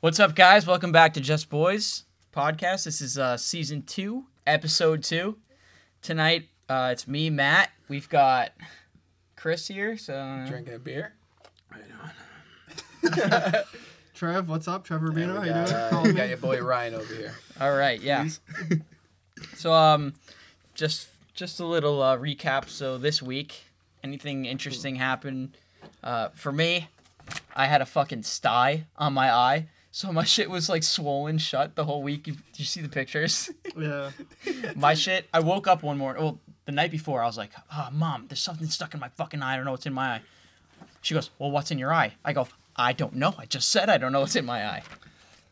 What's up, guys? Welcome back to Just Boys podcast. This is uh, season two, episode two. Tonight, uh, it's me, Matt. We've got Chris here. So Drinking a beer. Trev, what's up? Trevor Rubino, how you doing? uh, Call me. got your boy Ryan over here. All right, yeah. so um, just just a little uh, recap. So this week, anything interesting happened? Uh, for me, I had a fucking sty on my eye, so my shit was like swollen shut the whole week. Did you see the pictures? Yeah. my shit. I woke up one morning. Well, the night before, I was like, "Oh, mom, there's something stuck in my fucking eye. I don't know what's in my eye." She goes, "Well, what's in your eye?" I go, "I don't know. I just said I don't know what's in my eye."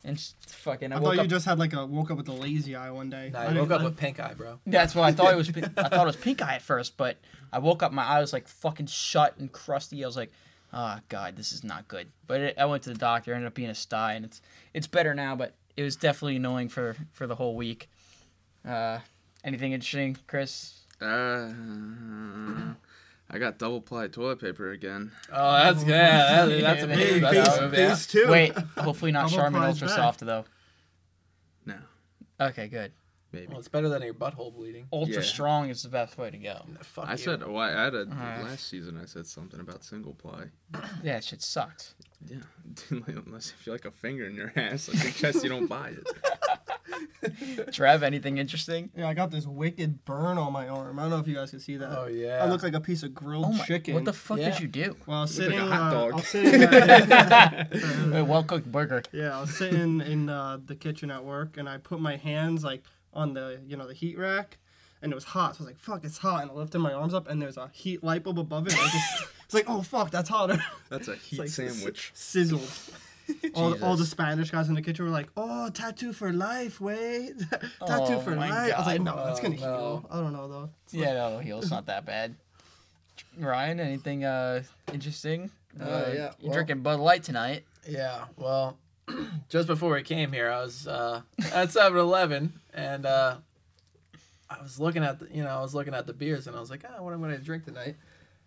And she- fucking, I, I woke thought you up. just had like a woke up with a lazy eye one day. Nah, I I woke up I- with pink eye, bro. That's what I thought it was. pink- I thought it was pink eye at first, but I woke up, my eye was like fucking shut and crusty. I was like, "Oh god, this is not good." But it, I went to the doctor. Ended up being a sty, and it's it's better now. But it was definitely annoying for for the whole week. Uh, anything interesting, Chris? Uh, I got double ply toilet paper again. Oh, that's good. Yeah, that, that's a Yeah, big man. that's phase, a phase two. Wait, hopefully not Charmin Ultra back. Soft though. No, Okay, good. Maybe. Well, it's better than your butthole bleeding. Ultra Yeah. strong is the best way to go. Fuck I you. said, oh, I had a Alright. last season. I said something about single ply. Yeah, that shit sucks. Yeah, unless if you like a finger in your ass, like I guess you don't buy it. Trev, anything interesting? Yeah, I got this wicked burn on my arm. I don't know if you guys can see that. Oh yeah. I look like a piece of grilled Oh my! chicken. What the fuck Yeah. did you do? Well, I was Look like sitting. a hot uh, dog. I was sitting. at- A well cooked burger. yeah, I was sitting in uh, the kitchen at work, and I put my hands like on the you know the heat rack, and it was hot. So I was like, "Fuck, it's hot!" And I lifted my arms up, and there's a heat light bulb above it. And I just, it's like, "Oh fuck, that's hotter." That's a heat like sandwich. Sizzled. all, all the Spanish guys in the kitchen were like, "Oh, tattoo for life, wait, tattoo Oh for my life." I was like, God. "No, that's gonna Oh, heal." I don't know though. Yeah, no, heal's not that bad. Ryan, anything uh interesting? Uh, yeah, you well- drinking Bud Light tonight? Yeah. Well, just before we came here, I was uh, at 7-Eleven and uh, I was looking at the, you know I was looking at the beers and I was like, ah, what am I gonna drink tonight?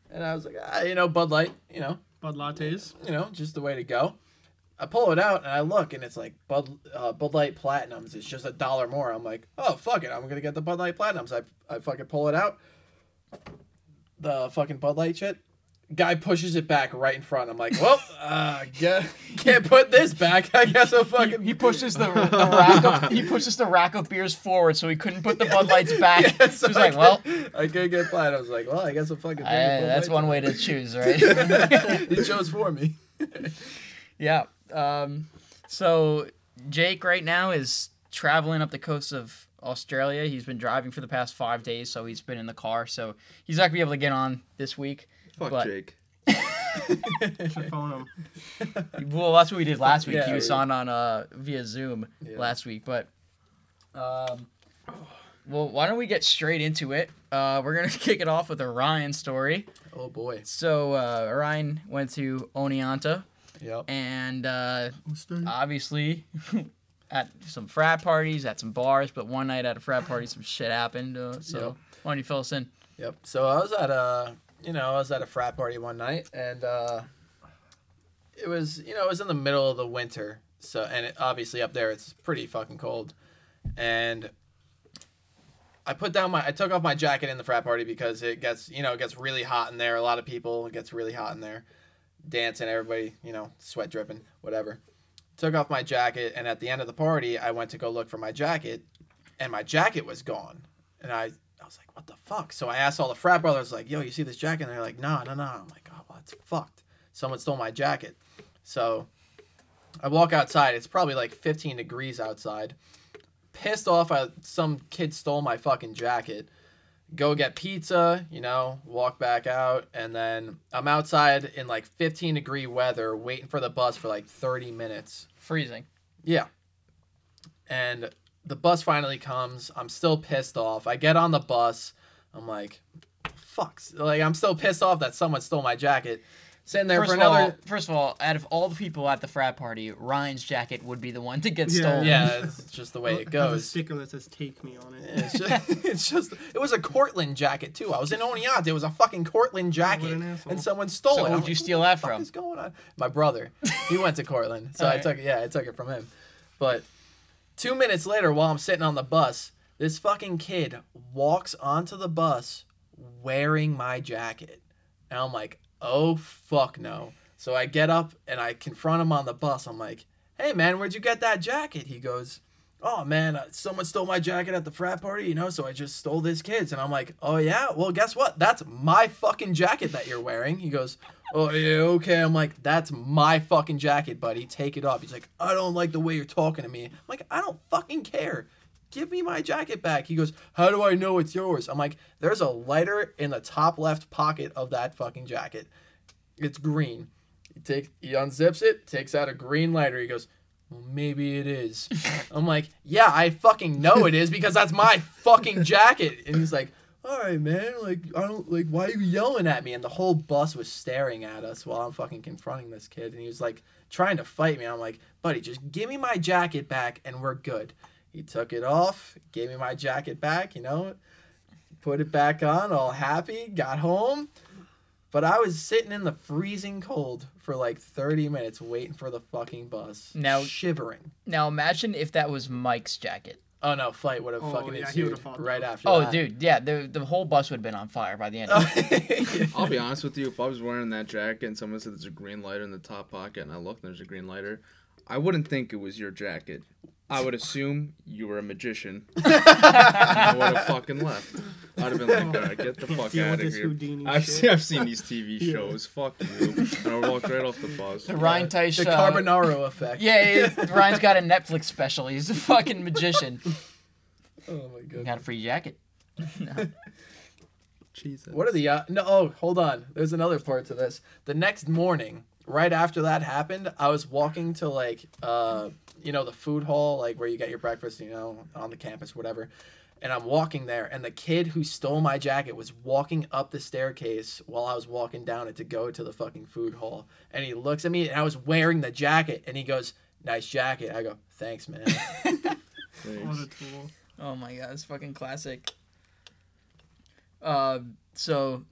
And I was like, ah, you know, Bud Light, you know, Bud lattes. you know, just the way to go. I pull it out and I look and it's like Bud uh, Bud Light Platinums. It's just a dollar more. I'm like, oh fuck it, I'm gonna get the Bud Light Platinums. I I fucking pull it out. The fucking Bud Light shit. Guy pushes it back right in front. I'm like, well, uh, yeah, can't put this back. I guess I'll fucking. He pushes the, the rack of he pushes the rack of beers forward so he couldn't put the Bud Lights back. Yeah, so He's like, well, I couldn't get Platinum. I was like, well, I guess I'll fucking. I, that's one way to choose, right? he chose for me. yeah. Um, so Jake right now is traveling up the coast of Australia. He's been driving for the past five days, so he's been in the car. So he's not gonna be able to get on this week. Fuck But- Jake. Should phone him. Well, that's what we did last week. Yeah, he was we- on on uh via Zoom Yeah. last week, but um, well, why don't we get straight into it? Uh, we're gonna kick it off with a Ryan story. Oh boy. So uh, Ryan went to Oneonta, Yep. and uh, obviously at some frat parties, at some bars, but one night at a frat party, some shit happened. Uh, so Yep. why don't you fill us in? Yep. So I was at a, you know, I was at a frat party one night, and uh, it was, you know, it was in the middle of the winter. So, and it, obviously up there it's pretty fucking cold, and I put down my, I took off my jacket in the frat party because it gets, you know, it gets really hot in there. A lot of people, it gets really hot in there, dancing, everybody, you know, sweat dripping, whatever. Took off my jacket, and at the end of the party, I went to go look for my jacket, and my jacket was gone, and I I was like, what the fuck? So I asked all the frat brothers, like, yo, you see this jacket? And they're like, no, no, no. I'm like, oh, well, it's fucked. Someone stole my jacket. So I walk outside. It's probably like 15 degrees outside. Pissed off, I, some kid stole my fucking jacket. Go get pizza, you know, walk back out. And then I'm outside in like 15 degree weather waiting for the bus for like 30 minutes. Freezing. Yeah. And the bus finally comes. I'm still pissed off. I get on the bus. I'm like, fuck. Like, I'm still pissed off that someone stole my jacket. Sitting there First for of all, another. first of all, out of all the people at the frat party, Ryan's jacket would be the one to get Yeah. stolen. Yeah, it's just the way it Has a goes. sticker that says "Take me" on it. It's just, it's just, it was a Cortland jacket too. I was in Oneonta. It was a fucking Cortland jacket, an and someone stole So it. Who'd you like, steal that from? is going on? My brother. He went to Cortland, so I took it. Yeah, I took it from him. But two minutes later, while I'm sitting on the bus, this fucking kid walks onto the bus wearing my jacket, and I'm like, oh fuck no. So I get up and I confront him on the bus. I'm like, hey man, where'd you get that jacket? He goes, oh man, uh, someone stole my jacket at the frat party, you know, so I just stole this kid's. And I'm like, oh yeah, well, guess what? That's my fucking jacket that you're wearing. He goes, oh yeah, okay. I'm like, that's my fucking jacket, buddy. Take it off. He's like, I don't like the way you're talking to me. I'm like, I don't fucking care. Give me my jacket back. He goes, How do I know it's yours? I'm like, There's a lighter in the top left pocket of that fucking jacket. It's green. He takes he unzips it, takes out a green lighter. He goes, Well, maybe it is. I'm like, Yeah, I fucking know it is because that's my fucking jacket. And he's like, All right, man. Like, I don't like. Why are you yelling at me? And the whole bus was staring at us while I'm fucking confronting this kid. And he was like trying to fight me. I'm like, Buddy, just give me my jacket back, and we're good. He took it off, gave me my jacket back. You know, put it back on, all happy. Got home. But I was sitting in the freezing cold for like 30 minutes waiting for the fucking bus. Now- shivering. Now imagine if that was Mike's jacket. Oh no, flight would have Oh, fucking yeah, he ensued right after Oh, that. dude, yeah, the the whole bus would have been on fire by the end. of it. I'll be honest with you. If I was wearing that jacket and someone said there's a green lighter in the top pocket, and I looked and there's a green lighter, I wouldn't think it was your jacket. I would assume you were a magician. and I would have fucking left. I'd have been like, all right, get the fuck Deal out with of this here. Houdini I've shit. seen, I've seen these TV Yeah. shows. Fuck you. And I walked right off the bus. The Ryan Tice. the uh, Carbonaro effect. Yeah, he- Ryan's got a Netflix special. He's a fucking magician. Oh my god. Got a free jacket. Jesus. What are the uh, no? Oh, hold on. There's another part to this. The next morning, right after that happened, I was walking to like uh, you know, the food hall, like where you get your breakfast, you know, on the campus, whatever. And I'm walking there, and the kid who stole my jacket was walking up the staircase while I was walking down it to go to the fucking food hall. And he looks at me, and I was wearing the jacket, and he goes, "Nice jacket." I go, "Thanks, man." What Thanks. a tool. Oh my god, it's fucking classic. Uh, so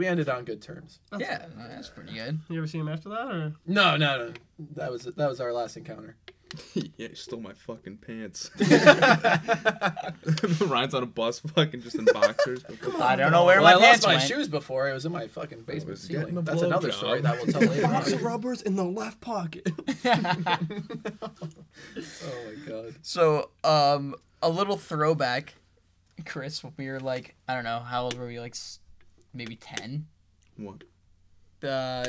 we ended on good terms. yeah, that's pretty good. You ever see him after that, or No, no, no. That was that was our last encounter. yeah, you stole my fucking pants. Ryan's on a bus, fucking just in boxers. I don't know where well, my I pants lost my went. shoes before. It was in my fucking basement was getting ceiling. a That's another blowjob. story that we'll tell later. box of on. rubbers in the left pocket? oh my god. So, um, a little throwback, Chris. We were like, I don't know, how old were we? Like, s- maybe ten. What? Uh,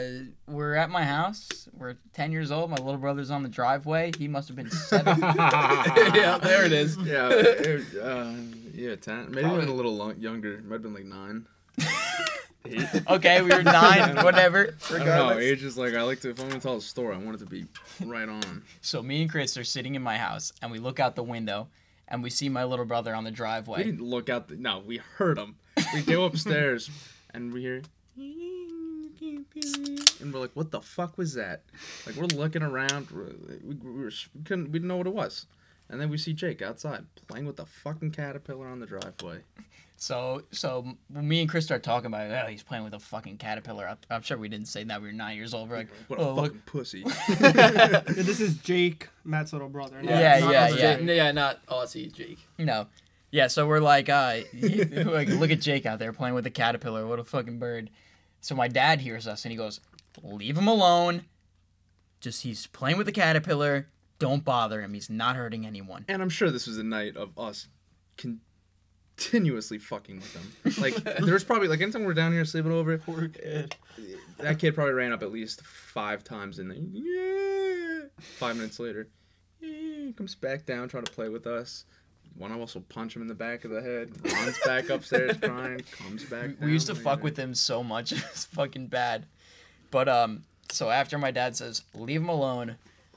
we're at my house. We're ten years old. My little brother's on the driveway. He must have been seven. yeah, there it is. Yeah, it, uh, yeah, ten. Maybe Probably. even a little long, younger. Might have been like nine. Okay, we were nine. Whatever. I don't know. Regardless. Age is like I like to. If I'm gonna tell a story, I want it to be right on. So me and Chris are sitting in my house, and we look out the window, and we see my little brother on the driveway. We didn't look out. The, no, we heard him. We go upstairs and we hear. And we're like, what the fuck was that? Like we're looking around. we're- We, we, were, we couldn't. We didn't know what it was. And then we see Jake outside playing with the fucking caterpillar on the driveway. So, so m- me and Chris start talking about it. Oh, he's playing with a fucking caterpillar. I'm, I'm sure we didn't say that. We were nine years old. We're like, What a oh, fucking look. pussy. Yeah, this is Jake, Matt's little brother. not- Yeah, not yeah, other yeah. Yeah, not Aussie Jake. No. Yeah, so we're like, uh, like, look at Jake out there playing with a caterpillar. What a fucking bird. So my dad hears us and he goes, leave him alone. Just he's playing with the caterpillar. Don't bother him. He's not hurting anyone. And I'm sure this was a night of us continuously fucking with them. Like there's probably like anytime we're down here sleeping over, Poor kid. that kid probably ran up at least five times in there. Yeah. Five minutes later, yeah, comes back down trying to play with us. One of us will punch him in the back of the head. Runs back upstairs crying. Comes back. We, used to fuck with him so much. It was fucking bad. But um, so after my dad says, leave him alone,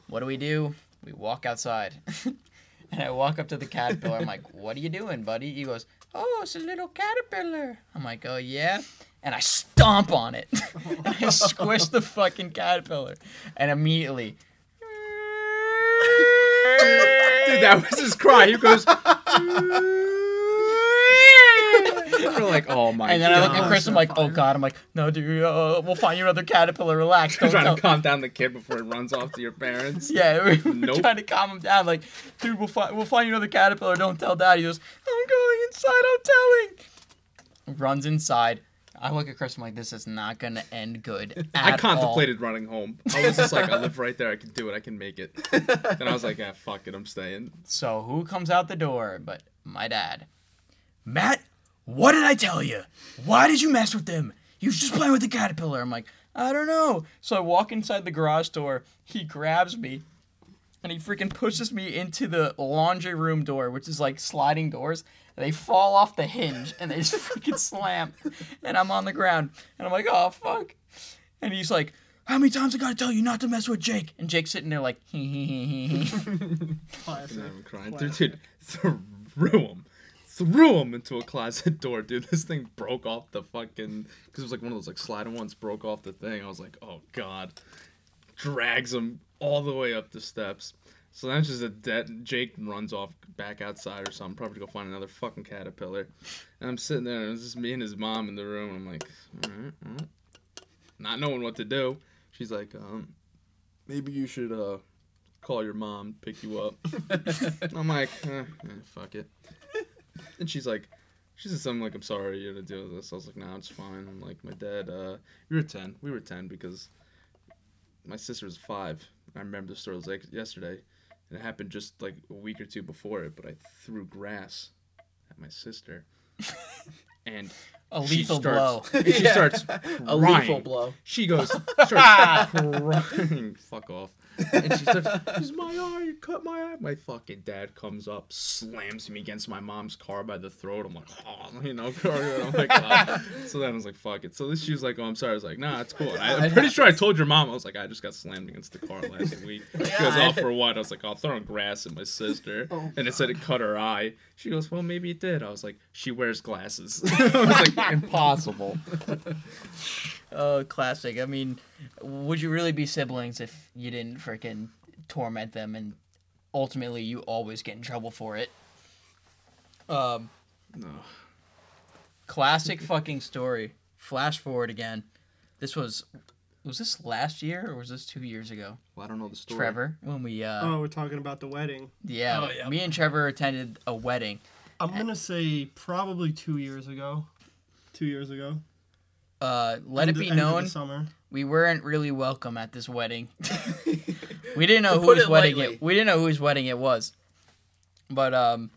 what do we do? We walk outside. and I walk up to the caterpillar. I'm like, what are you doing, buddy? He goes, oh, it's a little caterpillar. I'm like, oh, yeah? and I stomp on it. and I squish the fucking caterpillar, and immediately. Dude, that was his cry. He goes. We're like, oh my god. And then I look at. Chris. I'm like, "Oh God!" I'm like, "No, dude. Uh, we'll find you another caterpillar. Relax. Don't trying tell." to calm down the kid before he runs off to your parents. Yeah, we're Nope. trying to calm him down. Like, dude, we'll find we'll find you another caterpillar. Don't tell dad. He goes, I'm going inside. I'm telling. Runs inside. I look at Chris. And I'm like, this is not gonna end good. I at contemplated running home. I was just like, I live right there. I can do it. I can make it. Then I was like, ah, fuck it. I'm staying. So who comes out the door? But my dad. Matt, what did I tell you? Why did you mess with them? He was just playing with the caterpillar. I'm like, I don't know. So I walk inside the garage door. He grabs me and he freaking pushes me into the laundry room door, which is like sliding doors. They fall off the hinge and they just freaking slam. And I'm on the ground. And I'm like, oh, fuck. And he's like, how many times I gotta tell you not to mess with Jake? And Jake's sitting there like, hee hee hee hee hee. I'm crying. Dude, dude, threw him. Threw him into a closet door, dude. This thing broke off the fucking. Because it was like one of those like sliding ones, broke off the thing. I was like, oh god. Drags him all the way up the steps. So that's just a dead. Jake runs off back outside or something, probably to go find another fucking caterpillar. And I'm sitting there, and it's just me and his mom in the room. And I'm like, all right, well, not knowing what to do. She's like, um, maybe you should uh call your mom, pick you up. I'm like, eh, eh, fuck it. And she's like, she said something like, I'm sorry you had to deal with this. I was like, nah, it's fine. I'm like, my dad, uh, we were 10. We were 10 because my sister was five. I remember the story was like yesterday. And it happened just like a week or two before it, but I threw grass at my sister. And A she lethal starts, blow. She Yeah. starts A lethal blow. She goes, starts crying. Fuck off. And she starts, "It's my eye, you cut my eye." My fucking dad comes up, slams me against my mom's car by the throat. I'm like, oh, you know, I'm like, oh. so then I was like, fuck it. So then she was like, oh, I'm sorry. I was like, nah, it's cool. And I, I'm pretty sure I told your mom. I was like, I just got slammed against the car last week. Oh, she goes, oh, for what? I was like, oh, throwing grass at my sister, Oh, and it said it cut her eye. She goes, well, maybe it did. I was like, she wears glasses. I was like, impossible. Oh, classic. I mean, would you really be siblings if you didn't freaking torment them and ultimately you always get in trouble for it? Um, No. classic fucking story. Flash forward again. This was was this last year or was this 2 years ago? Well, I don't know the story. Trevor, when we uh Oh, we're talking about the wedding. yeah, Oh, yeah. me and Trevor attended a wedding. I'm gonna say probably two years ago. Two years ago. Uh let it be known we weren't really welcome at this wedding. we didn't know whose wedding lightly. it. We didn't know whose wedding it was. But um,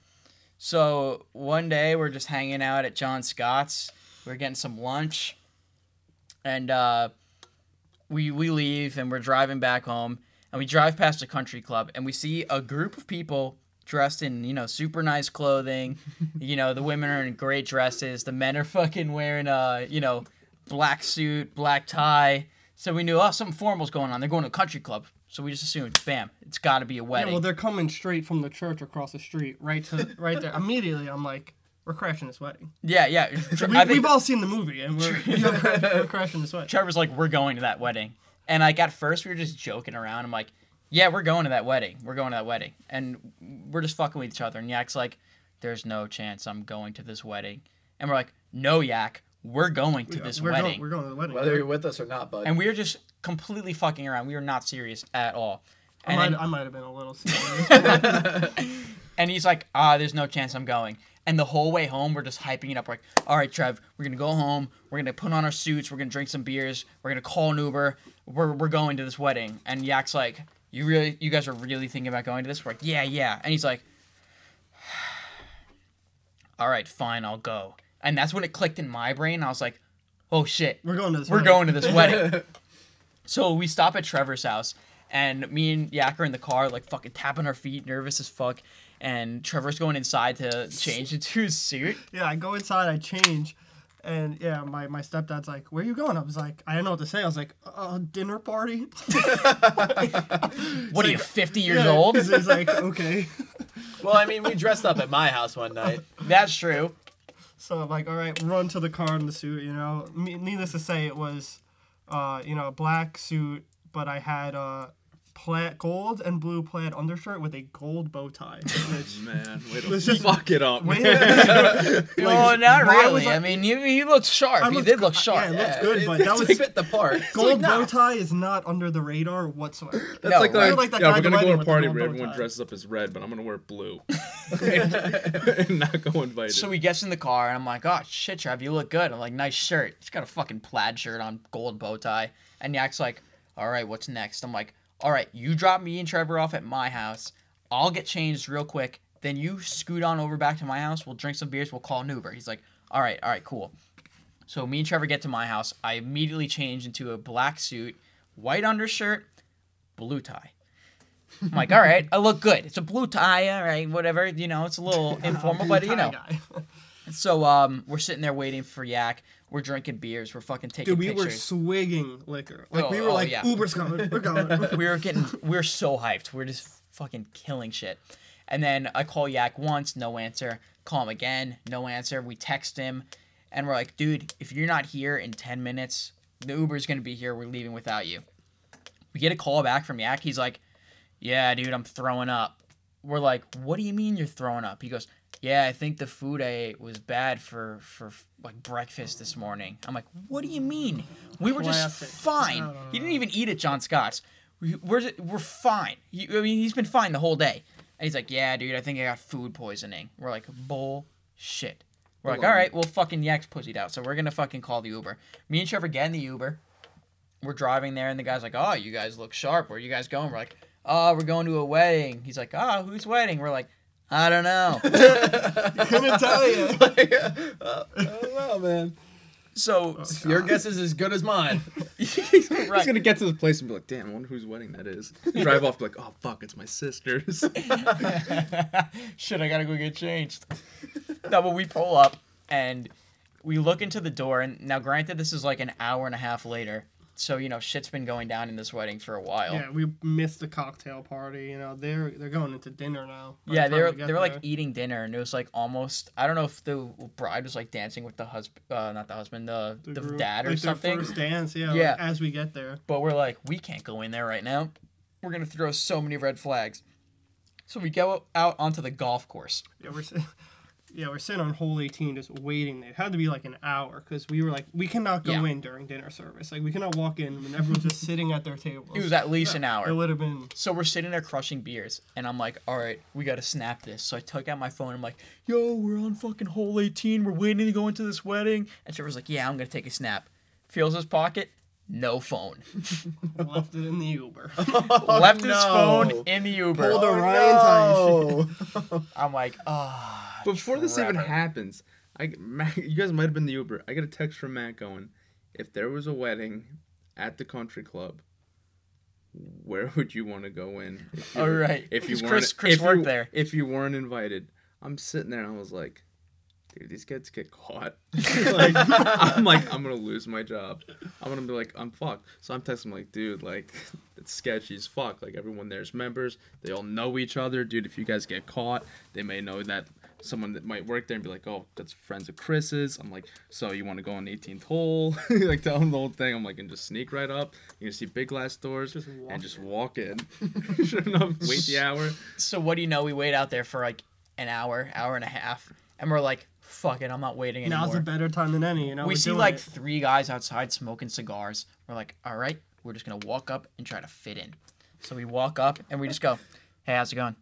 so one day we're just hanging out at John Scott's. We're getting some lunch, and uh, we we leave and we're driving back home. And we drive past a country club and we see a group of people dressed in you know super nice clothing. you know the women are in great dresses. The men are fucking wearing uh you know black suit, black tie. So we knew, oh, something formal's going on. They're going to a country club. So we just assumed, bam, it's got to be a wedding. Yeah, well, they're coming straight from the church across the street, right to right there. Immediately, I'm like, we're crashing this wedding. yeah, yeah. We, we've all seen the movie, and we're, we're, we're crashing this wedding. Trevor's like, we're going to that wedding. And like at first we were just joking around. I'm like, yeah, we're going to that wedding. We're going to that wedding. And we're just fucking with each other. And Yak's like, there's no chance I'm going to this wedding. And we're like, no, Yak, we're going to this we're wedding. Going, we're going to the wedding. Whether you're with us or not, bud. and we were just completely fucking around. We were not serious at all. I And might, then- I might have been a little serious. And he's like, ah, there's no chance I'm going. And the whole way home, we're just hyping it up. We're like, all right, Trev, we're going to go home. We're going to put on our suits. We're going to drink some beers. We're going to call an Uber. We're, we're going to this wedding. And Yak's like, you really, you guys are really thinking about going to this? We're like, yeah, yeah. And he's like, all right, fine, I'll go. And that's when it clicked in my brain. I was like, oh shit, we're going to this. we're wedding. going to this wedding. So we stop at Trevor's house, and me and Yak are in the car, like fucking tapping our feet, nervous as fuck. And Trevor's going inside to change into his suit. Yeah, I go inside, I change, and yeah, my, my stepdad's like, "Where you going?" I was like, I do not know what to say. I was like, "A dinner party." What are you, 50 years Yeah, old? 'cause He's like, "Okay." well, I mean, we dressed up at my house one night. That's true. So I'm like, all right, run to the car in the suit. You know, needless to say, it was, uh, you know, a black suit, but I had uh, plaid, gold and blue plaid undershirt with a gold bow tie. Which, Man, way to It's just- fuck it up. Wait, man. oh, not really. was I- I mean, you he looked sharp. I he did look sharp. yeah, it looked good, but that was- fit the part. gold bow tie is not under the radar whatsoever. That's No, like, right? the, Like that yeah, guy we're gonna go to a wedding with the party where everyone dresses up as red, but I'm gonna wear blue and not go invited. So he gets in the car and I'm like, oh shit, Trev, you look good. I'm like, nice shirt. He's got a fucking plaid shirt on, gold bow tie. And Yak's like, all right, what's next? I'm like, all right, you drop me and Trevor off at my house. I'll get changed real quick. Then you scoot on over back to my house. We'll drink some beers. We'll call an Uber. He's like, all right, all right, cool. So me and Trevor get to my house. I immediately change into a black suit, white undershirt, blue tie. I'm like, all right, I look good. It's a blue tie, all right, whatever. You know, it's a little informal, but you know. Guy. So um, we're sitting there waiting for Yak. We're drinking beers. We're fucking taking Dude, we were swigging liquor. Like Oh, we were oh, like, yeah. Uber's coming. We're going. we were getting. We were so hyped. We are just fucking killing shit. And then I call Yak once, no answer. Call him again, no answer. We text him, and we're like, dude, if you're not here in ten minutes, the Uber's gonna be here. We're leaving without you. We get a call back from Yak. He's like, yeah, dude, I'm throwing up. We're like, what do you mean you're throwing up? He goes, yeah, I think the food I ate was bad for for like breakfast this morning. I'm like, what do you mean? We were just Classic. fine. No, no, He didn't even eat at John Scott's. We, we're we're fine. He, I mean, he's been fine the whole day. And he's like, yeah, dude, I think I got food poisoning. We're like, bullshit. We're like, all right, all on. right, well, fucking Yak's pussied out, so we're gonna fucking call the Uber. Me and Trevor get in the Uber. We're driving there, and the guy's like, oh, you guys look sharp. Where are you guys going? We're like, oh, we're going to a wedding. He's like, oh, whose wedding? We're like, I don't know. Couldn't tell you. uh, I don't know, man. so, Your guess is as good as mine. He's right. gonna get to the place and be like, "Damn, I wonder whose wedding that is." Drive off, be like, "Oh fuck, it's my sister's." Shit, I gotta go get changed. no, but we pull up and we look into the door, and now, granted, this is like an hour and a half later, so you know, shit's been going down in this wedding for a while. Yeah, we missed the cocktail party. You know, they're they're going into dinner now. Yeah, the they were they were like eating dinner, and it was like almost I don't know if the bride was like dancing with the husband, uh, not the husband, the the, group, dad or like their something. First dance, yeah. Yeah. like, as we get there. But we're like, we can't go in there right now. We're gonna throw so many red flags. So we go out onto the golf course. Yeah, we're yeah we're sitting on hole 18 just waiting. It had to be like an hour because we were like we cannot go Yeah. in during dinner service. Like we cannot walk in when everyone's just sitting at their table. It was at least an hour. It would have been. So we're sitting there crushing beers, and I'm like, all right, we gotta snap this. So I took out my phone. I'm like, yo, we're on fucking hole 18. We're waiting to go into this wedding. And Trevor's like, yeah, I'm gonna take a snap. Feels his pocket, no phone. left it in the Uber. Left his Oh, phone in the Uber. Pulled a Ryan tie. I'm like, ah. Before this even happens, I Matt, you guys might have been the Uber. I get a text from Matt going, "If there was a wedding at the country club, where would you want to go in?" All right. If you All Chris if weren't Chris- Chris if you, there. If you weren't invited, I'm sitting there and I was like, "Dude, these kids get caught." like, I'm like, I'm gonna lose my job. I'm gonna be like, I'm fucked. So I'm texting like, dude, like, it's sketchy as fuck. Like everyone there's members. They all know each other, dude. If you guys get caught, they may know that someone that might work there and be like, oh, that's friends of Chris's. I'm like, so you want to go on 18th hole? like tell them the whole thing. I'm like, and just sneak right up. You can see big glass doors Just walk and just walk in. sure enough, wait the hour. So what do you know? We wait out there for like an hour, hour and a half, and we're like, fuck it, I'm not waiting anymore. Now's a better time than any. You know, we see like it. three guys outside smoking cigars. We're like, all right, we're just gonna walk up and try to fit in. So we walk up and we just go, hey, how's it going?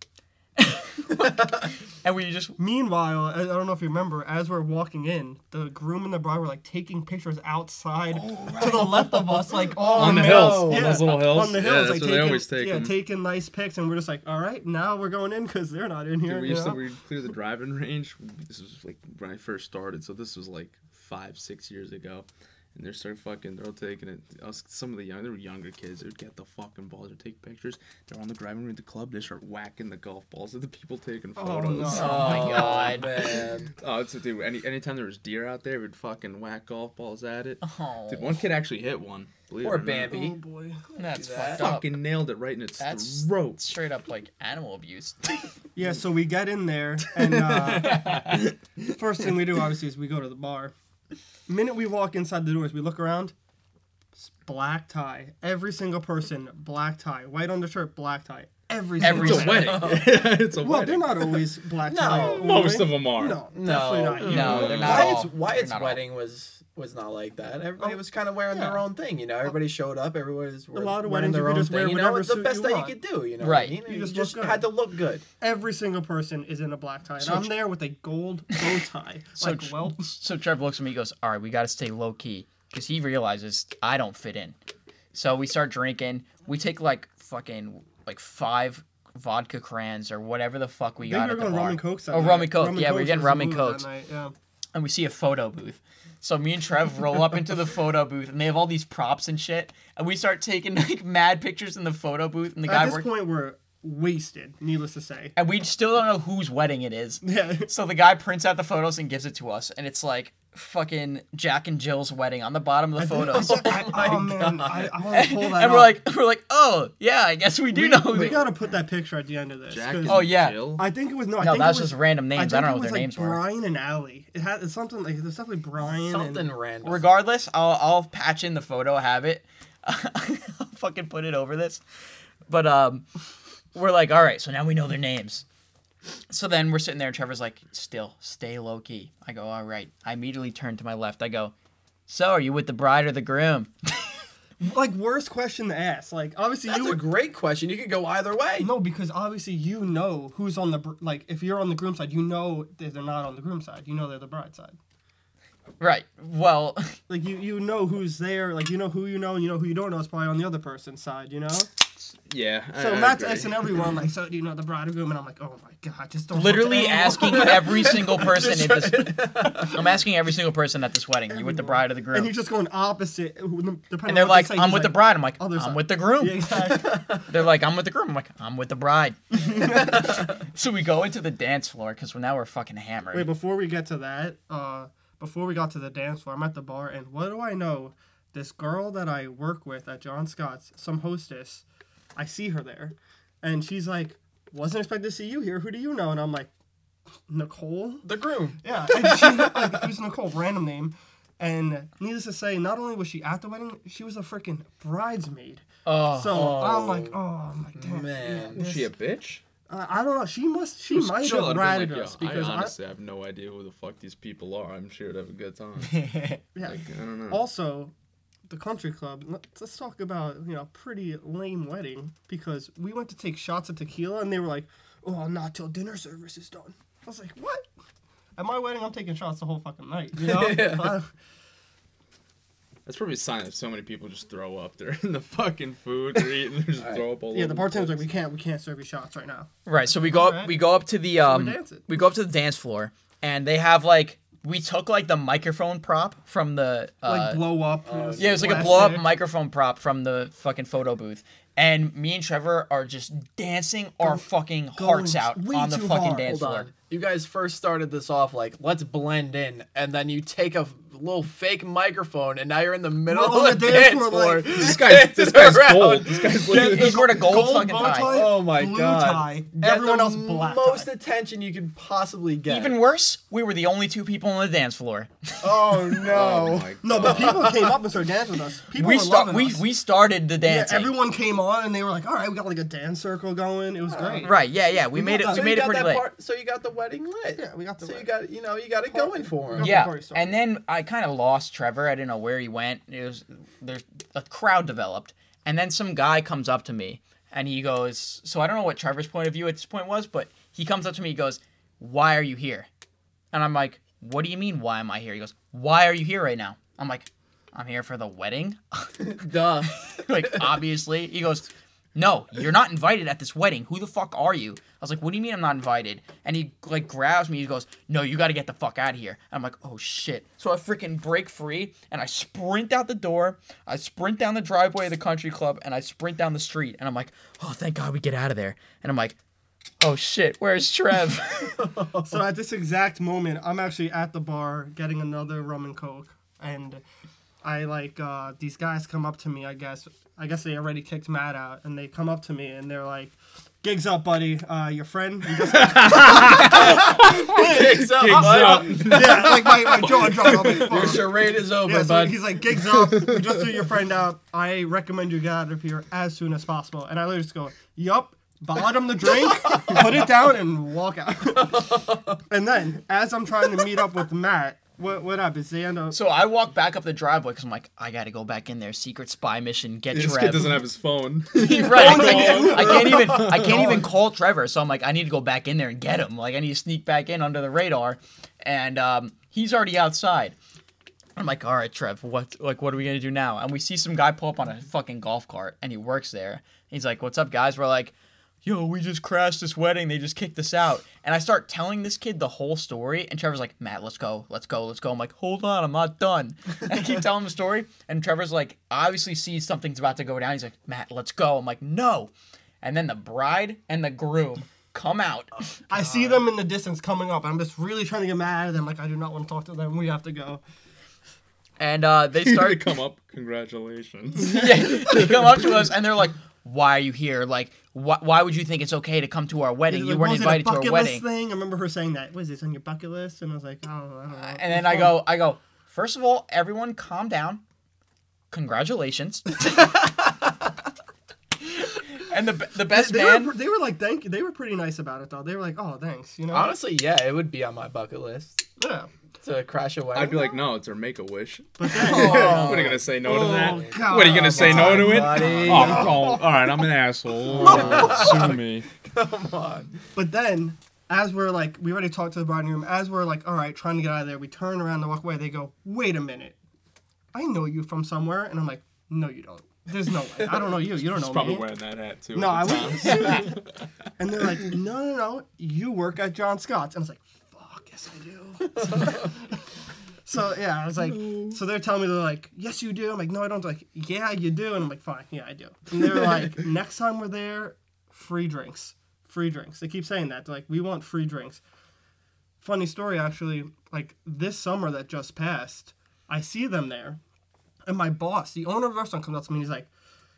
and we just Meanwhile, I I don't know if you remember, as we're walking in, the groom and the bride were like taking pictures outside oh, to the left of us, like oh, on the no. hills, on Yeah, those little hills. on the Yeah, hills, that's like where taking, they always take yeah, them. taking nice pics, and we're just like, all right, now we're going in because they're not in here. Dude, we you used to know? we clear the driving range. This was like when I first started, so this was like five, six years ago. And they're start fucking. They're all taking it. Us, some of the young, they were younger kids. They would get the fucking balls. They'd take pictures. They're on the driving room at the club. They start whacking the golf balls at the people taking Oh, photos. no. Oh my god. man. Oh, it's a dude. Any anytime there was deer out there, we'd fucking whack golf balls at it. Oh, Dude, one kid actually hit one. Believe Or it or not. Bambi. Oh boy. that's do that. fucked up. Fucking nailed it right in its That's throat. straight up like animal abuse. Yeah, so we get in there, and uh, first thing we do obviously is we go to the bar. Minute we walk inside the doors, we look around. it's black tie. Every single person, black tie. White undershirt, black tie. Every Every single It's a single- wedding. it's a Well, wedding. they're not always black tie. No. tie. Most of them are. No, No, definitely not. no, You- they're not Wyatt's, all- Wyatt's they're not all. wedding was was not like that. Everybody Oh, was kind of wearing their own thing, you know. Everybody showed up. Everybody was wearing, a lot of wearing weddings, their you could own just wear thing. You know, whatever it's the best you that you could do. You know, Right. What I mean? You You just just, had to look good. Every single person is in a black tie. And So I'm tr- there with a gold bow tie. So like, tr- well, So Trev looks at me, and goes, "All right, we got to stay low key because he realizes I don't fit in." So we start drinking. We take like fucking like five vodka crayons or whatever the fuck we they got were at the going rum rum and and cokes. that Oh, night. rum and coke. Yeah, we're getting rum and move that cokes. night, Yeah. and we see a photo booth. So me and Trev roll up into the photo booth, and they have all these props and shit. And we start taking like mad pictures in the photo booth, and the guy At this point, we're wasted. Needless to say. and we still don't know whose wedding it is. Yeah. So the guy prints out the photos and gives it to us, and it's like fucking Jack and Jill's wedding on the bottom of the photos. I- oh man, I, I want to pull that. and we're up. like, we're like, oh yeah, I guess we do we, know. we who- gotta put that picture at the end of this. Jack 'cause and Oh, yeah. Jill. I think it was no. I no, think that it was just random names. I, think don't know what was their like names were. Brian and Allie. It had it's something like there's definitely Brian. Something And, random. Regardless, I'll I'll patch in the photo, have it. I'll fucking put it over this. But um, we're like, all right, so now we know their names. So then we're sitting there, and Trevor's like, still, stay low key. I go, all right. I immediately turn to my left. I go, so are you with the bride or the groom? like worst question to ask. Like obviously That's you a great question. You could go either way. No, because obviously you know who's on the br- like if you're on the groom side, you know that they're not on the groom side. You know they're the bride side. right. Well, Like you you know who's there. Like you know who you know and you know who you don't know is probably on the other person's side. You know. Yeah. I- So I Matt's agree. asking everyone like, so do you know the bride or groom? And I'm like, oh my god, just don't. literally at anyone. asking every single person at this. I'm asking every single person at this wedding. You with the bride or the groom? And you're just going opposite. Depending And they're on like, they say, I'm he's with the bride. I'm like, other I'm side. with the groom. Yeah, exactly. They're like, I'm with the groom. I'm like, I'm with the bride. so we go into the dance floor because now we're fucking hammered. Wait, before we get to that, uh, before we got to the dance floor, I'm at the bar, and what do I know? This girl that I work with at John Scott's, some hostess, I see her there, and she's like, "Wasn't expecting to see you here. Who do you know?" And I'm like, "Nicole." The groom. Yeah, and she like it was Nicole, random name. And needless to say, not only was she at the wedding, she was a freaking bridesmaid. oh, So I'm like, oh, I'm like, damn, Man. yeah, Was she a bitch? uh, I don't know. She must. She Was might have I'd ratted like, us because I I, honestly have no idea who the fuck these people are. I'm sure to have a good time. yeah. Like, I don't know. Also, the country club. let- Let's talk about you know a pretty lame wedding because we went to take shots of tequila and they were like, "Oh, not till dinner service is done." I was like, "What?" At my wedding, I'm taking shots the whole fucking night. You know. Yeah. That's probably a sign that so many people just throw up. They're in the fucking food they're eating. They just Alright. throw up all yeah, over the bartender's like, "We can't, we can't serve you shots right now." right. So we go up. Alright. We go up to the um. dancing. We go up to the dance floor, and they have like we took like the microphone prop from the uh, Like blow up. oh, Yeah, it was like a blow up microphone prop from the fucking photo booth. And me and Trevor are just dancing our fucking hearts out on the fucking hard. dance Hold floor. on. You guys first started this off like, let's blend in, and then you take a little fake microphone, and now you're in the middle We're of the the dance dance floor, floor. like- This guy, this guy's around. gold. This guy's He, literally. he's wearing a gold, Gold fucking bow tie. tie. Oh my Blue god! tie. Everyone the else black Most tie. attention you could possibly get. Even worse, we were the only two people on the dance floor. oh, oh no! Oh No, but people came up and started dancing with us. People we were start. loving We us. we started the yeah, everyone came on and they were like, "All right, we got like a dance circle going. It was oh. great." right? Yeah, yeah. We, We made it. got We that- made it pretty late. part, so you got the wedding lit. Yeah, we got the So you got you know you got it going for him. Yeah. Yeah, party started. and then I kind of lost Trevor. I didn't know where he went. It was there's a crowd developed, and then some guy comes up to me and he goes, "So I don't know what Trevor's point of view at this point was, but he comes up to me. He goes, "Why are you here?" And I'm like, "What do you mean? Why am I here?" He goes, "Why are you here right now?" I'm like, "I'm here for the wedding." Duh. like obviously, he goes, no, you're not invited at this wedding. Who the fuck are you? I was like, what do you mean I'm not invited? And he like grabs me. He goes, no, you got to get the fuck out of here. And I'm like, oh shit. So I freaking break free and I sprint out the door. I sprint down the driveway of the country club and I sprint down the street. And I'm like, oh, thank God we get out of there. And I'm like, oh shit, where's Trev? So at this exact moment, I'm actually at the bar getting another rum and coke, and I like uh, these guys come up to me. I guess I guess they already kicked Matt out, and they come up to me and they're like, "Gigs up, buddy. Uh, your friend." You just, Gigs up, Gigs buddy. up. yeah, like my, my jaw dropped. I'm like, Your "Fuck." charade is over, Yeah, so bud. he's like, gigs up. We just threw your friend out. I recommend you get out of here as soon as possible. And I literally just go, yup, bottom the drink, put it down, and walk out. and then, as I'm trying to meet up with Matt, what what happens? They end up. so I walk back up the driveway because I'm like, I got to go back in there. Secret spy mission. Get This Trev. kid doesn't have his phone. right. I can't, I can't even I can't even call Trevor. So I'm like, I need to go back in there and get him. Like I need to sneak back in under the radar. And um, he's already outside. I'm like, all right, Trev, what like what are we gonna do now? And we see some guy pull up on a fucking golf cart and he works there. He's like, What's up, guys? We're like, Yo, we just crashed this wedding. They just kicked us out. And I start telling this kid the whole story, and Trevor's like, Matt, let's go, let's go, let's go. I'm like, hold on, I'm not done. And I keep telling him the story, and Trevor's like, obviously sees something's about to go down. He's like, Matt, let's go. I'm like, no. And then the bride and the groom come out. I see them in the distance coming up. I'm just really trying to get mad at them. Like, I do not want to talk to them. We have to go. And uh, they They start come up. Congratulations. yeah, they come up to us and they're like, "Why are you here? Like, wh- why would you think it's okay to come to our wedding? Like, you weren't invited to our wedding." thing. I remember her saying that. Was this on your bucket list? And I was like, oh, I don't know. Uh, and then I go, I go. First of all, everyone, calm down. Congratulations. and the the best they man. were, they were like, thank you. They were pretty nice about it though. They were like, oh, thanks. You know. Honestly, yeah, it would be on my bucket list Yeah. to crash away. I'd be like, no, it's her make a wish. But then, Oh. what are you gonna oh, say no to Oh, that? God. What are you gonna say no to it? buddy. Oh, oh, all right, I'm an asshole. Sue me. Come on. But then, as we're like, we already talked to the bride and groom. As we're like, all right, trying to get out of there, we turn around to walk away. They go, wait a minute, I know you from somewhere, and I'm like, no, you don't. There's no way. I don't know you. You don't He's know probably me. wearing that hat too. No, I at the time. wouldn't. and they're like, no, no, no, you work at John Scott's. And I was like, fuck, yes, I do. so, yeah, I was like, so they're telling me, they're like, yes, you do. I'm like, no, I don't. They're like, yeah, you do. And I'm like, fine, yeah, I do. And they're like, next time we're there, free drinks. Free drinks. They keep saying that. They're like, we want free drinks. Funny story, actually, like this summer that just passed, I see them there. And my boss, the owner of the restaurant, comes up to me and he's like,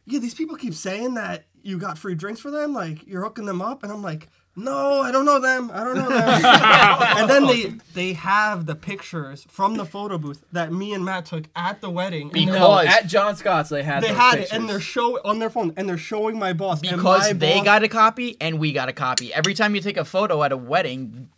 yeah, these people keep saying that you got free drinks for them, like you're hooking them up, and I'm like, no, I don't know them, I don't know them. and then they they have the pictures from the photo booth that me and Matt took at the wedding. and they're- Because- at John Scott's they had they those had it, and they're show on their phone, and they're showing my boss and because my they boss- got a copy and we got a copy. Every time you take a photo at a wedding,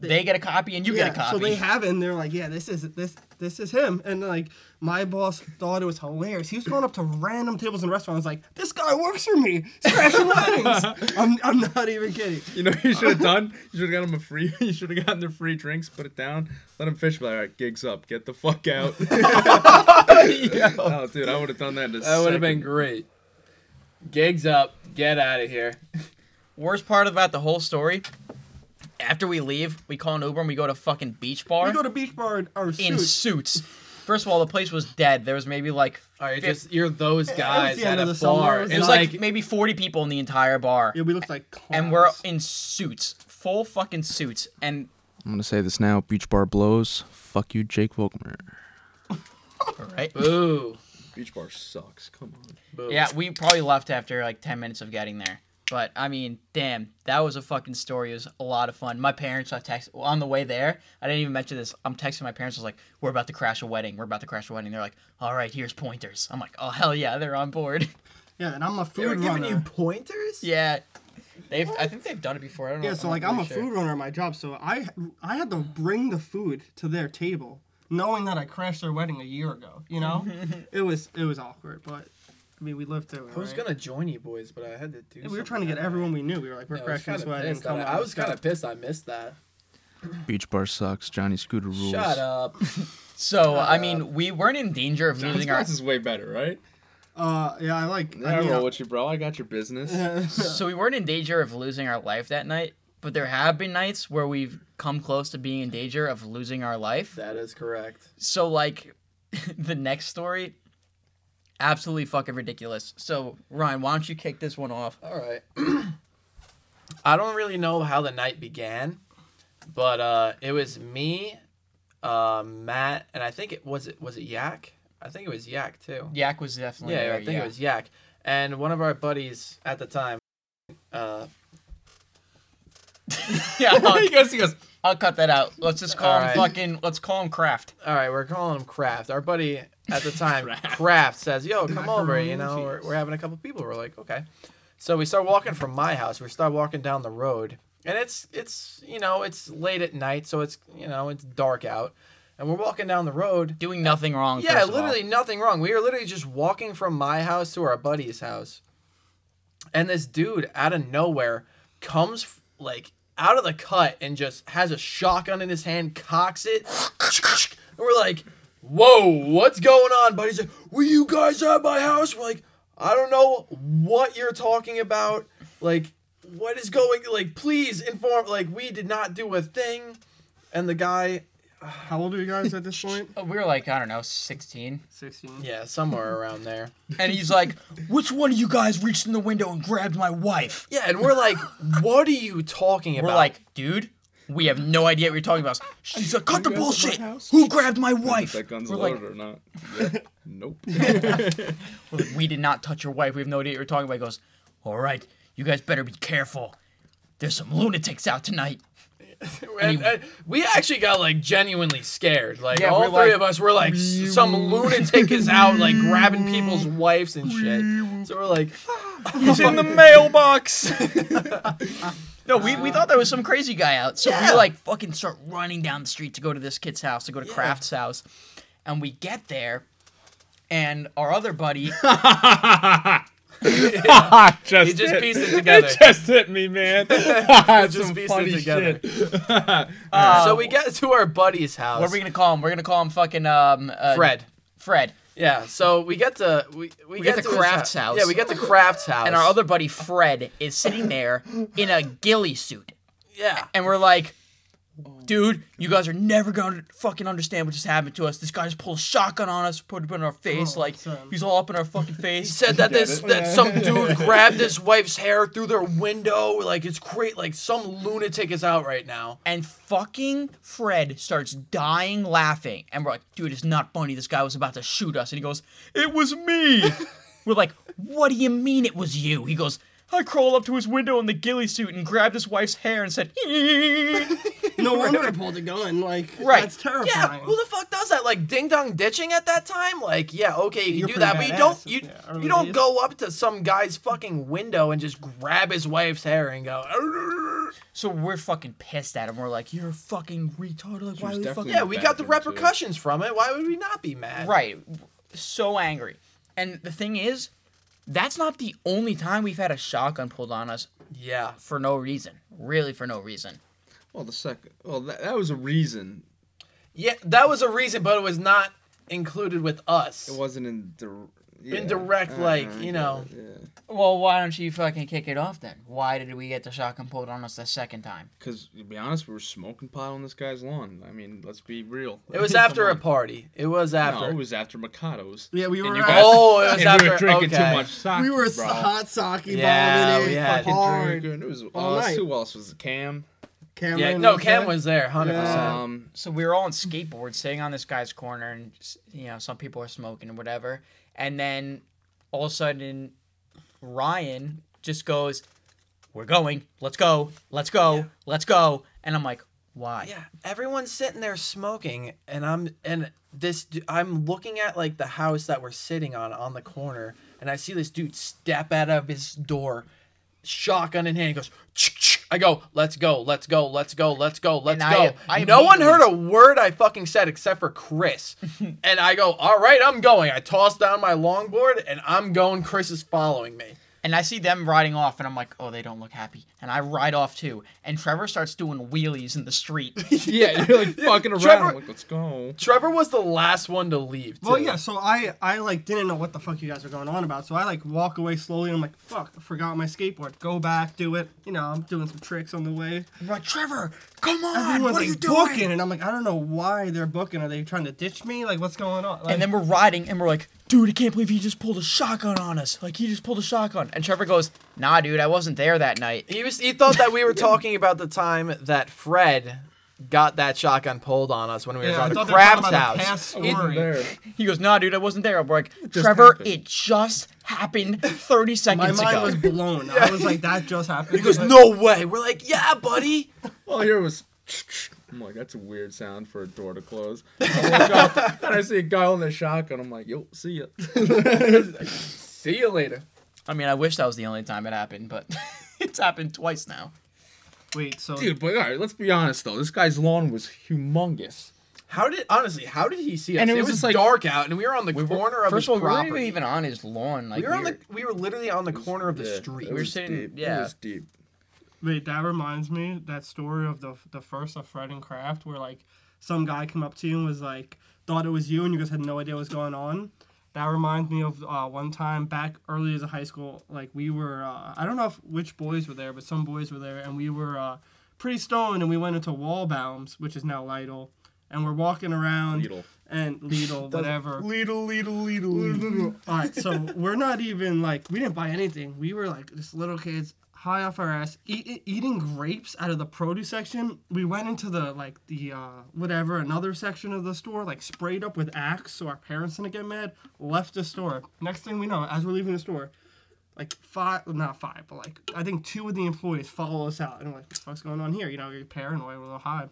they get a copy and you yeah, get a copy. So they have it, and they're like, yeah, this is this this is him, and like my boss thought it was hilarious. He was going up to random tables in restaurants, like this guy works for me, he's crashing weddings. I'm I'm not even kidding. You know, what you should have done. You should have got him a free. You should have gotten their free drinks. Put it down. Let him fish. Be like, all right, gigs up. Get the fuck out. oh, dude, I would have done that. In a That would have been great. Gigs up, get out of here. Worst part about the whole story, after we leave, we call an Uber and we go to fucking beach bar We go to beach bar in our in suits. suits. First of all, the place was dead. There was maybe like All right, just you're those was guys the at end a of the summer. bar. It was it was and like, maybe 40 people in the entire bar. Yeah, we looked like and we're in suits, full fucking suits. And I'm gonna say this now. Beach bar blows. Fuck you, Jake Volkmer. all right. boo. Beach bar sucks. Come on. boo. yeah, we probably left after like 10 minutes of getting there. But I mean, damn, that was a fucking story. It was a lot of fun. My parents, I text on the way there. I didn't even mention this. I'm texting my parents. I was like, "We're about to crash a wedding. We're about to crash a wedding." They're like, "All right, here's pointers." I'm like, "Oh hell yeah, they're on board." Yeah, and I'm a food They were food giving you pointers? yeah, they've. I think they've done it before. I don't know. Yeah, so I'm like I'm a sure. food runner at my job, so I I had to bring the food to their table, knowing that I crashed their wedding a year ago. You know, it was it was awkward, but I mean we lived through it. I was right? gonna join you boys, but I had to do. Yeah, we were trying to get everyone we knew. We were like, we're Yeah, I was crashing this kinda wedding. pissed. come I, on, I let's was kind of pissed. I missed that. Beach bar sucks. Johnny Scooter rules. Shut up. So I Uh, mean, we weren't in danger of Johnny losing our. Scott's is way better, right? Uh, yeah, I like. Yeah, I I mean, roll with you, bro. I got your business. So we weren't in danger of losing our life that night, but there have been nights where we've come close to being in danger of losing our life. That is correct. So like the next story absolutely fucking ridiculous. So Ryan, why don't you kick this one off? All right. I don't really know how the night began, but uh, it was me, uh, Matt, and I think it was it was it Yak. I think it was Yak too. Yak was definitely Yeah, there, I think it was Yak, and one of our buddies at the time. Uh, yeah, I'll, he goes, he goes. I'll cut that out. Let's just call him Alright. fucking let's call him Kraft. all right, we're calling him Kraft. Our buddy at the time, Kraft, says, "Yo, come over. You know, we're, we're having a couple people." We're like, "Okay." So we start walking from my house. We start walking down the road, and it's it's you know it's late at night, so it's you know it's dark out, and we're walking down the road. Doing nothing wrong. Yeah, first of all. literally nothing wrong. We were literally just walking from my house to our buddy's house. And this dude out of nowhere comes f- like out of the cut and just has a shotgun in his hand, cocks it. And we're like, whoa, what's going on? But he's like, were you guys at my house? We're like, I don't know what you're talking about. Like, what is going like please inform like we did not do a thing. And the guy How old are you guys at this point? We were like, I don't know, 16. 16. yeah, somewhere around there. And he's like, which one of you guys reached in the window and grabbed my wife? Yeah, and we're like, what are you talking about? We're like, dude, we have no idea what you're talking about. She's like, cut the You guys at my bullshit. Who grabbed my wife? That gun's We're loaded like, or not? Yeah. nope. we're like, we did not touch your wife. We have no idea what you're talking about. He goes, all right, you guys better be careful. There's some lunatics out tonight. and, and we actually got like genuinely scared. Like Yeah, all we're three like, of us were like, s- some lunatic is out like grabbing people's wives and shit. So we're like, He's in the mailbox. No, we, we thought there was some crazy guy out. So Yeah. we like fucking start running down the street to go to this kid's house, to go to Kraft's house. And we get there, and our other buddy, just he just hit- pieced it together. It just hit me, man. That's just some pieced it funny together. shit. so we get to our buddy's house. what are we gonna call him? We're gonna call him fucking um uh, Fred. Fred. Yeah. So we get to we we, get to Kraft's hou- house. Yeah, we get to Kraft's house. And our other buddy Fred is sitting there in a ghillie suit. yeah. And we're like, dude, you guys are never gonna fucking understand what just happened to us. This guy just pulled a shotgun on us, put it in our face, Oh, like son. he's all up in our fucking face. He said that this that some dude grabbed his wife's hair through their window. Like it's great. Like some lunatic is out right now. and fucking Fred starts dying laughing. And we're like, dude, it's not funny. This guy was about to shoot us. And he goes, it was me. we're like, what do you mean it was you? He goes, I crawled up to his window in the ghillie suit and grabbed his wife's hair and said, No wonder I pulled a gun. Like, Right. that's Yeah, who the fuck does that? Like ding dong ditching at that time? Like, yeah, okay, you You're can do that, but you don't you Yeah, early you don't days. go up to some guy's fucking window and just grab his wife's hair and go. "Arrgh." so we're fucking pissed at him. We're like, you're fucking retard. Like, why was are you fucking Yeah, we got the Bathroom, too. repercussions from it. Why would we not be mad? Right. So angry. And the thing is, that's not the only time we've had a shotgun pulled on us Yeah. for no reason. Really, for no reason. Well, the second. Well, that, that was a reason. Yeah, that was a reason, but it was not included with us. It wasn't in dir- yeah. Indirect, like, Uh-huh, you know. Yeah. Well, why don't you fucking kick it off then? Why did we get the shotgun pulled on us the second time? Because to be honest, we were smoking pot on this guy's lawn. I mean, let's be real. It was after a party. It was after. No, it was after Mikado's. yeah, we were at- guys- Oh, it was after. we were drinking okay. too much sake, we were bro. hot sake Yeah, bombing we it had- hard. drinking. It was all us. night. Who else was it? Cam? Cameron Yeah, no, was Cam there. was there, hundred Yeah. percent. Um, So we were all on skateboards, sitting on this guy's corner, and you know some people are smoking and whatever. And then all of a sudden, Ryan just goes, "We're going. Let's go. Let's go. Yeah. Let's go." And I'm like, "Why?" Yeah, everyone's sitting there smoking, and I'm and this I'm looking at like the house that we're sitting on on the corner, and I see this dude step out of his door, shotgun in hand. He goes. "Ch- ch." I go, let's go, let's go, let's go, let's go, let's And go. I- I no one heard a word I fucking said except for Chris. and I go, all right, I'm going. I toss down my longboard and I'm going. Chris is following me. And I see them riding off, and I'm like, oh, they don't look happy. And I ride off too. And Trevor starts doing wheelies in the street. yeah, you're like fucking around. Trevor- I'm like, let's go. Trevor was the last one to leave. Well, yeah. So I, I like didn't know what the fuck you guys were going on about. So I like walk away slowly. and I'm like, fuck, I forgot my skateboard. Go back, do it. You know, I'm doing some tricks on the way. I'm like, Trevor, come on, Everyone's what are you doing? booking, and I'm like, I don't know why they're booking. Are they trying to ditch me? Like, what's going on? Like, And then we're riding, and we're like, dude, I can't believe he just pulled a shotgun on us. Like, he just pulled a shotgun. And Trevor goes, nah, dude, I wasn't there that night. He was. He thought that we were talking about the time that Fred got that shotgun pulled on us when we were yeah, I at the they were talking Kraft's house. past I wasn't story. there. He goes, nah, dude, I wasn't there. I'm like, just Trevor, happened." it just happened 30 seconds ago." My seconds mind ago. was blown. I was like, that just happened. He goes, "No way." We're like, "Yeah, buddy." All I hear was. I'm like, that's a weird sound for a door to close. I look up and I see a guy on the shotgun. I'm like, yo, see ya. See you later. I mean, I wish that was the only time it happened, but it's happened twice now. Wait, so Dude, but all right, let's be honest though. This guy's lawn was humongous. How did honestly? How did he see us? And it it was was just like- dark out, and we were on the corner of First his of all, we property. weren't even on his lawn. Like, we were on we the. We were literally on the corner of the Yeah, street. We were was sitting- deep. yeah. It was deep. Wait, that reminds me that story of the the first of Fred and Kraft, where like some guy came up to you and was like, thought it was you, and you guys had no idea what was going on. That reminds me of uh, one time back early as a high school. Like we were, uh, I don't know if which boys were there, but some boys were there, and we were uh, pretty stoned, and we went into Walbaums, which is now Lidl, and we're walking around Lidl. and Lidl, whatever. Lidl, Lidl, Lidl. All right, so we're not even like we didn't buy anything. We were like just little kids, high off our ass, eat, eating grapes out of the produce section. We went into the like the uh, whatever another section of the store, like sprayed up with Axe, so our parents didn't get mad. Left the store. Next thing we know, as we're leaving the store, like five, not five, but like I think two of the employees follow us out, and we're like, "What the fuck's going on here?" You know, you're paranoid, we're a little high.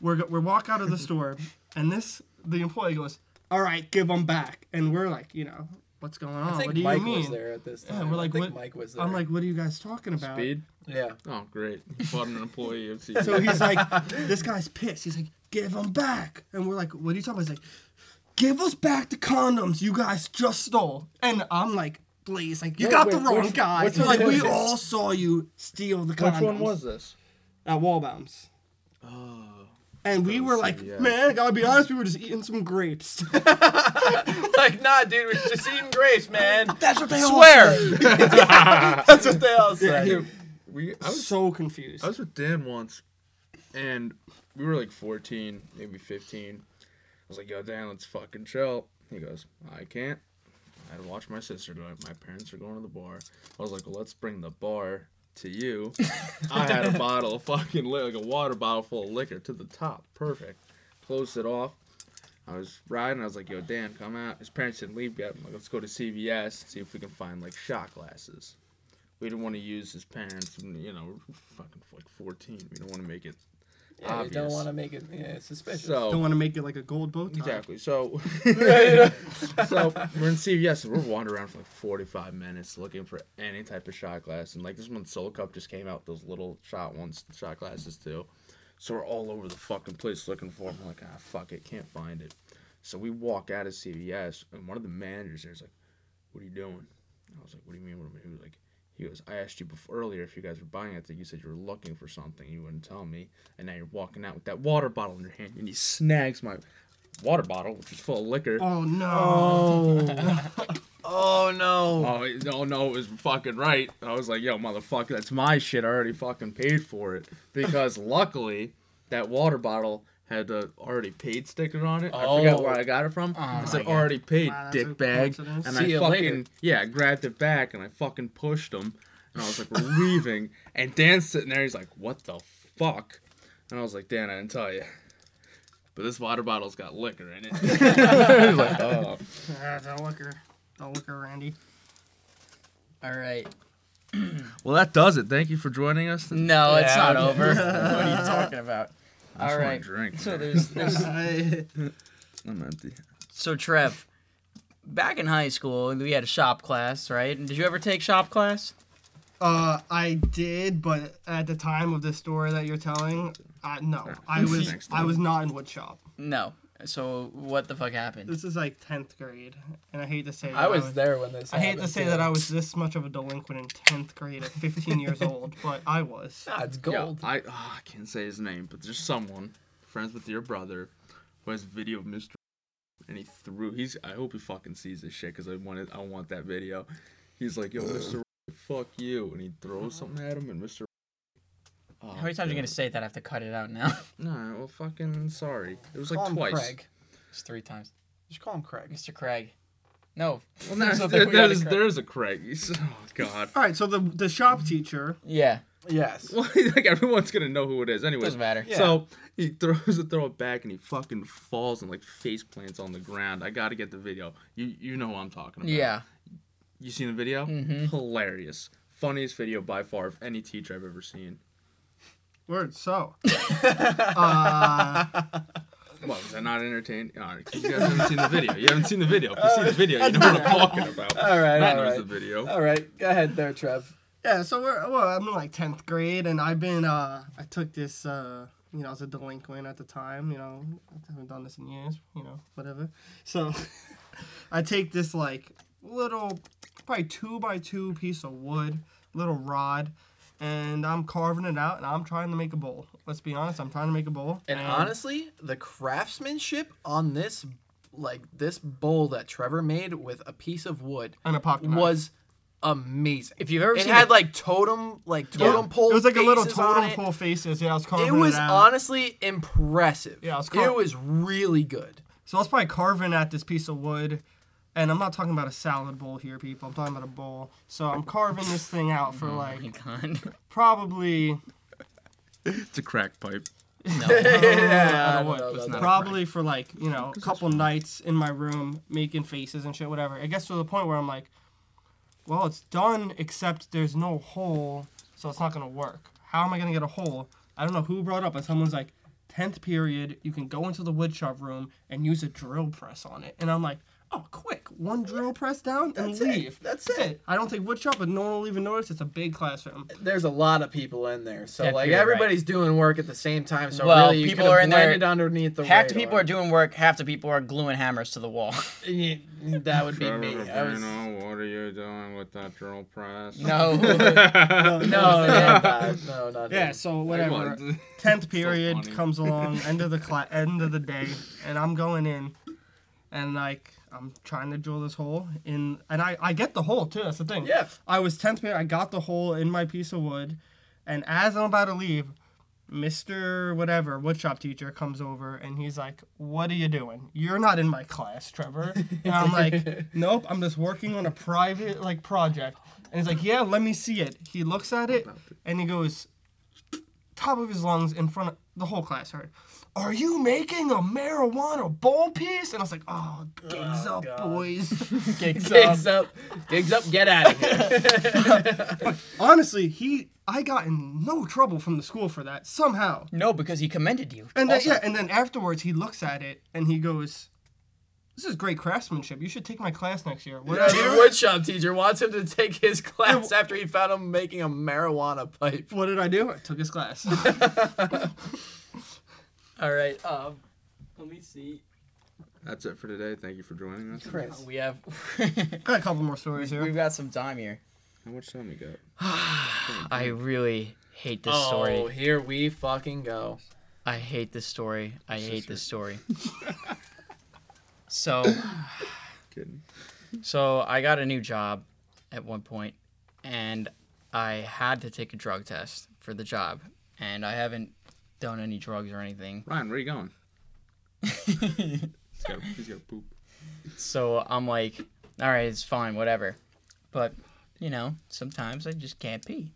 We're we walk out of the store, and this the employee goes, "All right, give them back," and we're like, you know, what's going on? What do Mike you mean? was there at this Yeah, time. we're like, I think what- Mike was there. I'm like, what are you guys talking about? Speed. yeah. Oh, great. Bought an employee of C. So he's like, this guy's pissed. He's like, give them back. And we're like, what are you talking about? He's like, give us back the condoms you guys just stole. And I'm like, please, like, you Wait, got the wrong which- guy. which So, one like, was we this? all saw you steal the condoms. Which one was this? At Walbaums. Oh. And we were like, CVS. man, I gotta be honest, we were just eating some grapes. like, nah, dude, we're just eating grapes, man. That's what they all Swear. That's what they all say. Dude, we, I was so confused. I was with Dan once, and we were like 14, maybe 15. I was like, yo, Dan, let's fucking chill. He goes, I can't. I had to watch my sister tonight. My parents are going to the bar. I was like, well, let's bring the bar to you. I had a bottle of fucking, li- like a water bottle full of liquor to the top. Perfect. Closed it off. I was riding. I was like, yo, Dan, come out. His parents didn't leave yet. I'm like, let's go to CVS and see if we can find like shot glasses. We didn't want to use his parents. You know, we're fucking like 14. We don't want to make it Yeah, we don't want to make it yeah, suspicious. Don't want to make it like a gold bow tie. exactly. So so we're in CVS and we're wandering around for like 45 minutes looking for any type of shot glass. And like this one, Solo Cup just came out those little shot ones, shot glasses too. So we're all over the fucking place looking for them. I'm like, ah, fuck it, can't find it. So we walk out of CVS and one of the managers there's like, "What are you doing?" I was like, "What do you mean?" What am I-" He was like. He goes, I asked you before earlier if you guys were buying it. You said you were looking for something. You wouldn't tell me. And now you're walking out with that water bottle in your hand. And he snags my water bottle, which is full of liquor. Oh no. oh, oh no. Oh, he- no, no, it was fucking right. I was like, yo, motherfucker, that's my shit. I already fucking paid for it. Because luckily, that water bottle had the already paid sticker on it. I forgot Oh. where I got it from. Oh it my said already paid, Wow, dick bag. And See I fucking, later. yeah, I grabbed it back and I fucking pushed him. And I was like, we're leaving. And Dan's sitting there, he's like, what the fuck? And I was like, Dan, I didn't tell you. But this water bottle's got liquor in it. He's like, oh. Ah, the liquor. The liquor, Randy. All right. Well, that does it. Thank you for joining us. No, it's not over. what are you talking about? I just All wanna right. drink. So there's, there's I'm empty. so Trev. Back in high school, we had a shop class, right? And did you ever take shop class? Uh, I did, but at the time of the story that you're telling, uh, no, I was I was not in woodshop. No. So what the fuck happened? This is like tenth grade, and I hate to say that I was there when this. I hate to say too. that I was this much of a delinquent in tenth grade at 15 years old, but I was. Nah, it's Yeah, gold. I oh, I can't say his name, but there's someone friends with your brother who has video of Mr. and he threw. He's. I hope he fucking sees this shit because I wanted. I want that video. He's like, yo, Mr. Fuck you, and he throws something at him, and Mr. Oh, How many times are you gonna say that? I have to cut it out now. No, well, fucking sorry. It was like Call like him twice. Craig. it's three times. Just call him Craig. Mr. Craig. No. Well, there's, So there, we there's, cra- there's a Craig. He's, oh God. All right, so the the shop teacher. Yeah. Yes. Well, like everyone's gonna know who it is. Anyways, Doesn't matter. Yeah. So he throws the throw it back and he fucking falls and like face plants on the ground. I gotta get the video. You you know who I'm talking about. Yeah. You seen the video? Mhm. Hilarious. Funniest video by far of any teacher I've ever seen. Word. So. uh, What was that not entertained? All right, 'cause you guys haven't seen the video. You haven't seen the video. If you see the video, you know what I'm talking about. All right, Matt all knows right. the video. All right, go ahead there, Trev. yeah. So we're well. I'm in like tenth grade, and I've been. Uh, I took this. Uh, you know, I was a delinquent at the time. You know, I haven't done this in years. You know, whatever. So, I take this like little, probably two by two piece of wood, little rod, and I'm carving it out, and I'm trying to make a bowl. Let's be honest. I'm trying to make a bowl. And honestly, the craftsmanship on this, like this bowl that Trevor made with a piece of wood, and a pocket knife. was amazing. If you've ever It seen had the- like totem, like totem pole. It was like a little totem pole faces. Yeah, I was carving It was out. honestly impressive. Yeah, it was it car- was really good. So I was probably carving at this piece of wood, and I'm not talking about a salad bowl here, people. I'm talking about a bowl. So I'm carving this thing out for Oh like probably It's a crack pipe. No. yeah, on no, no, probably for like you know a couple nights in my room making faces and shit, whatever. It gets to the point where I'm like, well, it's done, except there's no hole, so it's not gonna work. How am I gonna get a hole? I don't know who brought up, but someone's like, tenth period, you can go into the wood shop room and use a drill press on it, and I'm like. Oh, quick! One drill press down and That's it. leave. That's it. I don't take wood shop, but no one will even notice. It's a big classroom. There's a lot of people in there, so Yeah, like you're right. everybody's doing work at the same time. So Well, really, you people are in there- blended underneath the. half the people are doing work, half the people are gluing hammers to the wall. Yeah, That would be Trevor me. I was, Fabrino, what are you doing with that drill press? No. no, no, no, no, not Yeah, him. so whatever. tenth period funny. comes along, end of the cla- end of the day, and I'm going in, and like I'm trying to drill this hole in, and I I get the hole too. That's the thing. Yeah. I was tenth period. I got the hole in my piece of wood, and as I'm about to leave, Mister whatever woodshop teacher comes over, and he's like, "What are you doing? You're not in my class, Trevor." And I'm like, "Nope, I'm just working on a private like project." And he's like, "Yeah, let me see it." He looks at it, and he goes, top of his lungs in front of the whole class heard. Are you making a marijuana bowl piece? And I was like, oh, gigs Oh, up, God. boys. Gigs Gigs up, gigs up, get out of here. Honestly, he, I got in no trouble from the school for that somehow. No, because he commended you. And then, Also. yeah, and then afterwards he looks at it and he goes, "This is great craftsmanship. You should take my class next year." What Yeah, did I the woodshop teacher wants him to take his class after he found him making a marijuana pipe. What did I do? I took his class. All right. Um, let me see. That's it for today. Thank you for joining us. Chris. We have. got a couple more stories here. We've got some time here. How much time we got? I really hate this oh, story. Oh, here we fucking go. I hate this story. I This hate this story. so, Kidding. so I got a new job at one point, and I had to take a drug test for the job, and I haven't done any drugs or anything. Ryan, where are you going? He's got, he's got poop. So I'm like, all right, it's fine, whatever. But, you know, sometimes I just can't pee.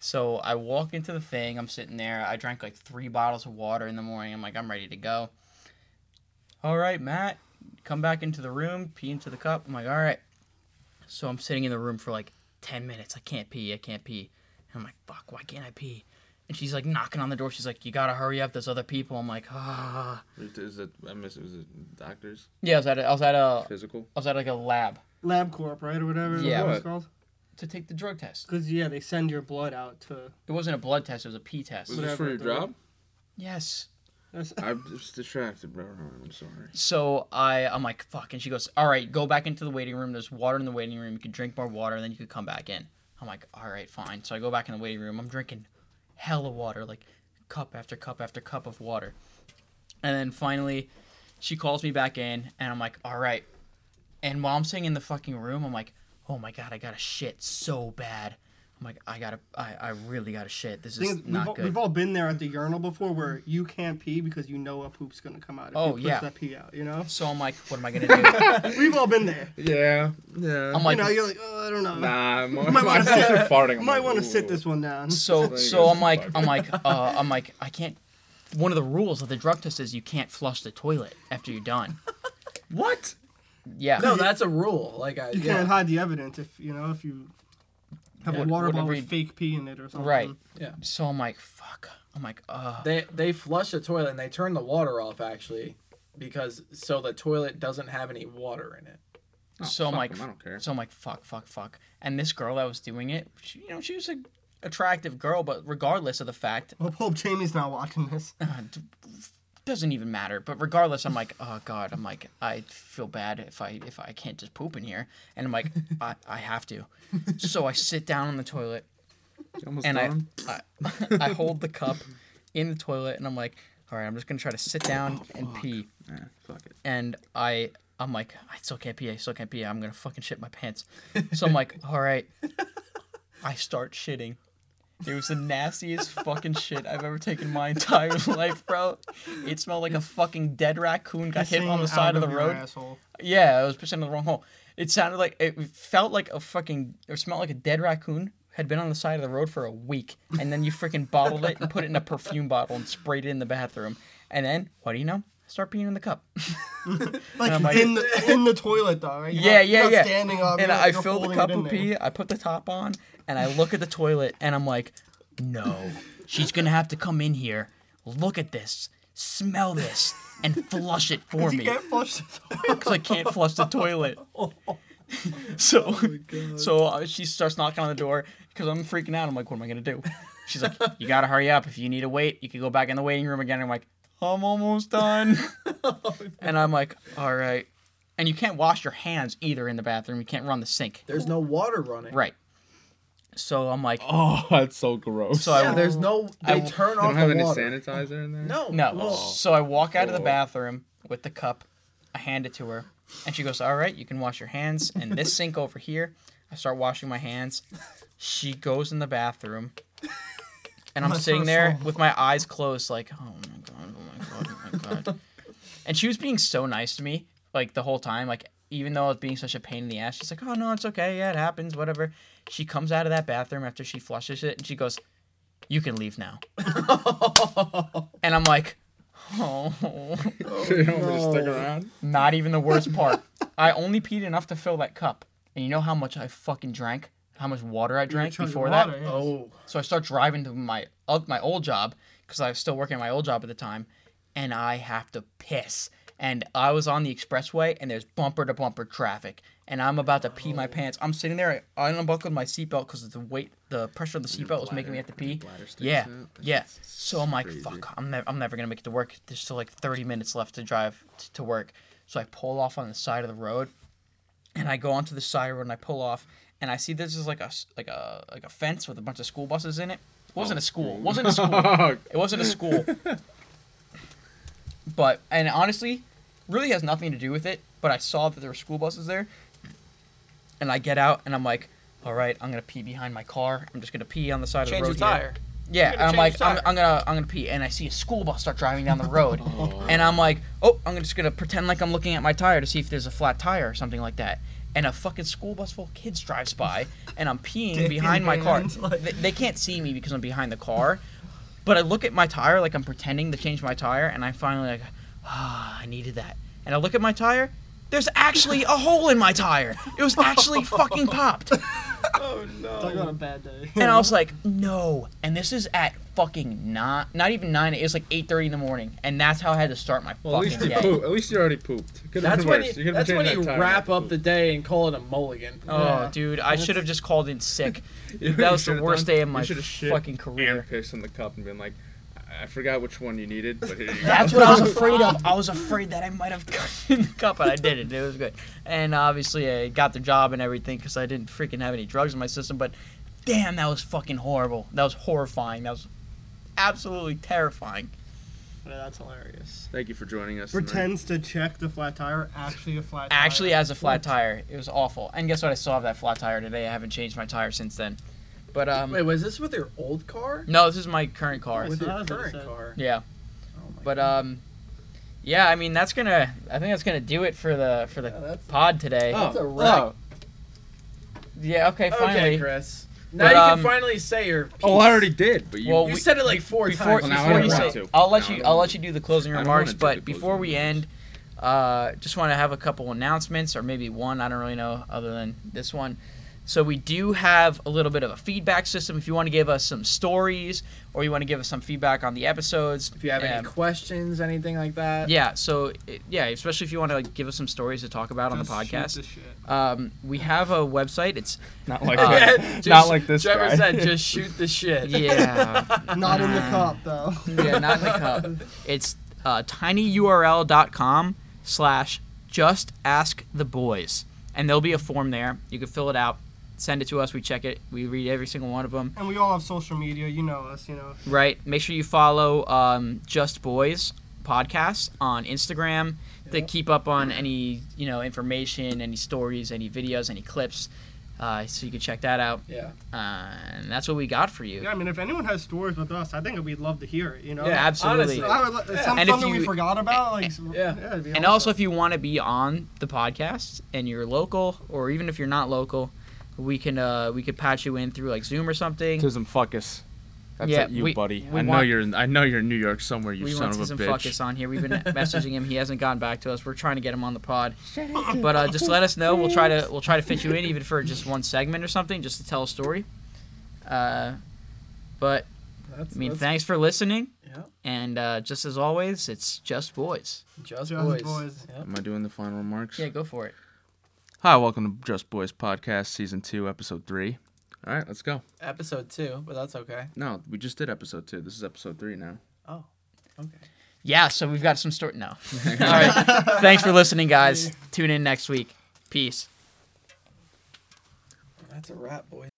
So I walk into the thing, I'm sitting there, I drank like three bottles of water in the morning. I'm like, I'm ready to go. All right, Matt, come back into the room, pee into the cup. I'm like, all right. So I'm sitting in the room for like 10 minutes. I can't pee, I can't pee. And I'm like, fuck, why can't I pee? And she's like knocking on the door. She's like, you gotta hurry up. There's other people. I'm like, ah. Is it? I miss. Was it doctors? Yeah, I was at a, I was at a, Physical? I was at like a lab LabCorp, right, or whatever. Yeah. what it's called. to take the drug test. Because yeah, they send your blood out to. It wasn't a blood test. It was a pee test. Was this for your job? Yes. I'm just distracted, bro. I'm sorry. So I, I'm like, fuck. And she goes, all right, go back into the waiting room. There's water in the waiting room. You can drink more water, and then you could come back in. I'm like, all right, fine. So I go back in the waiting room. I'm drinking hella water, like cup after cup after cup of water. And then finally, she calls me back in, and I'm like, all right. And while I'm sitting in the fucking room, I'm like, oh my god, I gotta shit so bad. I'm like, I gotta, I, I really gotta shit. This Thing is is, we've, not all, good. we've all been there at the urinal before where you can't pee because you know a poop's gonna come out. If Oh, you push yeah. that pee out, you know. So I'm like, what am I gonna do? we've all been there. Yeah, yeah. I'm like, you know, you're like, oh, I don't know. nah, I'm, might wanna sit- farting. Might like, want to sit this one down. So so. I'm like I'm like uh, I'm like I can't. One of the rules of the drug test is you can't flush the toilet after you're done. What? Yeah. No, that's a rule. Like I, You yeah. can't hide the evidence if you know if you have Yeah, a water bottle with fake pee in it or something. Right. Yeah. So I'm like fuck. I'm like uh. They they flush the toilet and they turn the water off actually, because so the toilet doesn't have any water in it. Oh, So I'm fuck like- 'em, I don't care. So I'm like fuck fuck fuck. And this girl that was doing it, she, you know, she was a attractive girl, but regardless of the fact, Hope, hope Jamie's not watching this. uh, d- doesn't even matter. But regardless, I'm like, oh god, I'm like, I feel bad if I if I can't just poop in here, and I'm like, I, I have to. So I sit down on the toilet almost and I. I I hold the cup in the toilet and I'm like, all right, I'm just gonna try to sit down oh, and pee. Nah, fuck it. And I I'm like, I still can't pee. I still can't pee. I'm gonna fucking shit my pants. So I'm like, all right. I start shitting. It was the nastiest fucking shit I've ever taken in my entire life, bro. It smelled like a fucking dead raccoon got hit on the side of the road. Asshole. Yeah, I was pissing in the wrong hole. It sounded like it felt like a fucking or smelled like a dead raccoon had been on the side of the road for a week, and then you freaking bottled it and put it in a perfume bottle and sprayed it in the bathroom, and then what do you know? Start peeing in the cup. Like, like- in the in the toilet though, right? You're Yeah, not- yeah, yeah. Standing up. and I you're fill the cup with there. pee. I put the top on, and I look at the toilet, and I'm like, no, she's gonna have to come in here, look at this, smell this, and flush it for You me. can't flush the toilet. because I can't flush the toilet. so, so uh, she starts knocking on the door because I'm freaking out. I'm like, what am I gonna do? She's like, you gotta hurry up. If you need to wait, you can go back in the waiting room again. I'm like, I'm almost done. and I'm like, all right. And you can't wash your hands either in the bathroom. You can't run the sink. There's no water running. Right. So I'm like, Oh, that's so gross. So I- Yeah, there's no. I They w- turn they off don't have the any water. sanitizer in there. No. no. Well, So I walk out of the Oh. bathroom with the cup. I hand it to her, and she goes, "All right, you can wash your hands in this sink over here." I start washing my hands. She goes in the bathroom, and I'm sitting so there small. with my eyes closed, like, "Oh my god, oh my god, oh my god." and she was being so nice to me, like the whole time, like even though it's being such a pain in the ass, she's like, "Oh no, it's okay, yeah, it happens, whatever." She comes out of that bathroom after she flushes it, and she goes, "You can leave now." and I'm like, "Oh." you don't want me to stick around? Not even the worst part. I only peed enough to fill that cup. And you know how much I fucking drank? How much water I drank chug of before water, that? yes. oh. So I start driving to my uh, my old job because I was still working at my old job at the time, and I have to piss. And I was on the expressway, and there's bumper to bumper traffic, and I'm about to pee my pants. I'm sitting there, I unbuckled my seatbelt because the weight, the pressure of the seatbelt was making me have to pee. Yeah, yeah. So I'm like, crazy. fuck, I'm never, I'm never gonna make it to work. There's still like 30 minutes left to drive t- to work. So I pull off on the side of the road, and I go onto the side road and I pull off, and I see this is like a like a like a fence with a bunch of school buses in it. It wasn't a school. It wasn't a school. It wasn't a school. but and honestly, really has nothing to do with it. But I saw that there were school buses there, and I get out and I'm like, all right, I'm gonna pee behind my car. I'm just gonna pee on the side Change of the the road. here. tire. Yeah, and I'm like, I'm. I'm gonna, I'm gonna pee, and I see a school bus start driving down the road, oh. and I'm like, oh, I'm just gonna pretend like I'm looking at my tire to see if there's a flat tire or something like that. And a fucking school bus full of kids drives by, and I'm peeing behind my car. They, they can't see me because I'm behind the car, but I look at my tire like I'm pretending to change my tire, and I'm finally like, ah, I needed that. And I look at my tire. There's actually a hole in my tire. It was actually fucking popped. Oh no! Talk about a no. bad day. And I was like, no. And this is at fucking not not even nine. It was like eight thirty in the morning, and that's how I had to start my Well, at least fucking you day. poop. At least you already pooped. Could've That's been when worse. you, that's when changed you wrap not up the day and call it a mulligan. Oh, Yeah. dude, I should have just called in sick. That was the worst done- day of you my should've shit fucking career. And pissed in the cup and been like, I forgot which one you needed, but here you go. That's what I was afraid of. I was afraid that I might have cut in the cup, but I didn't. It was good. And obviously, I got the job and everything because I didn't freaking have any drugs in my system. But damn, that was fucking horrible. That was horrifying. That was absolutely terrifying. Yeah, that's hilarious. Thank you for joining us. tonight. Pretends to check the flat tire, actually a flat tire. Actually, as a flat tire, it was awful. And guess what? I still have that flat tire today. I haven't changed my tire since then. But um, Wait, was this with your old car? no, this is my current car. Nice. With your That's what it current car? Yeah. Oh my But God. um, yeah. I mean, that's gonna. I think that's gonna do it for the for the Yeah, pod today. Oh, That's a Oh, wreck. oh. Yeah. Okay. Finally. Okay, Chris. Now But, you um, can finally say your. Piece. Oh, I already did, but you. Well, You we- said it like four before, times. Well, before you want say, to. I'll let Now I you, I'll let you do the closing remarks. But the before we remarks. end, uh, just want to have a couple announcements, or maybe one. I don't really know, other than this one. So we do have a little bit of a feedback system. If you want to give us some stories, or you want to give us some feedback on the episodes, if you have any um, questions, anything like that. yeah. So it- yeah, especially if you want to like, give us some stories to talk about on the Just shoot podcast. the shit. Um, we have a website. It's Not like Uh, that. Just- Not like this Trevor guy. said, just shoot the shit. yeah, Not in the cup though. yeah, not in the cup. It's uh, tinyurl.com slash just ask the boys. And there'll be a form there. You can fill it out, send it to us. We check it. We read every single one of them. And we all have social media. You know us. You know. Right. Make sure you follow um, Just Boys podcast on Instagram to keep up on any you know information, any stories, any videos, any clips. Uh, so you can check that out. Yeah. Uh, and that's what we got for you. Yeah, I mean, if anyone has stories with us, I think we'd love to hear it. You know. Yeah, absolutely. honestly. I would, Yeah. some, And if something you- we forgot about, like Yeah. it'd be And also, if you want to be on the podcast and you're local, or even if you're not local, we can uh, we could patch you in through like Zoom or something. Tism fuckus. That's Yeah, you, we- buddy. we I know want- you're. In, I know you're in New York somewhere. You we son want of a bitch. some bitch. Fuckus on here. We've been messaging him. He hasn't gotten back to us. We're trying to get him on the pod. But uh, just let us know. We'll try to we'll try to fit you in even for just one segment or something, just to tell a story. Uh, but That's, I mean, thanks for listening. Yeah. And uh, just as always, it's just boys. Just, Just boys. boys. Yep. Am I doing the final remarks? Yeah, go for it. Hi, welcome to Just Boys Podcast, Season Two, Episode Three. All right, let's go. Episode two, but that's okay. No, we just did Episode Two. This is Episode Three now. Oh, okay. Yeah, so we've got some story. No. All right. Thanks for listening, guys. Tune in next week. Peace. That's a wrap, boys.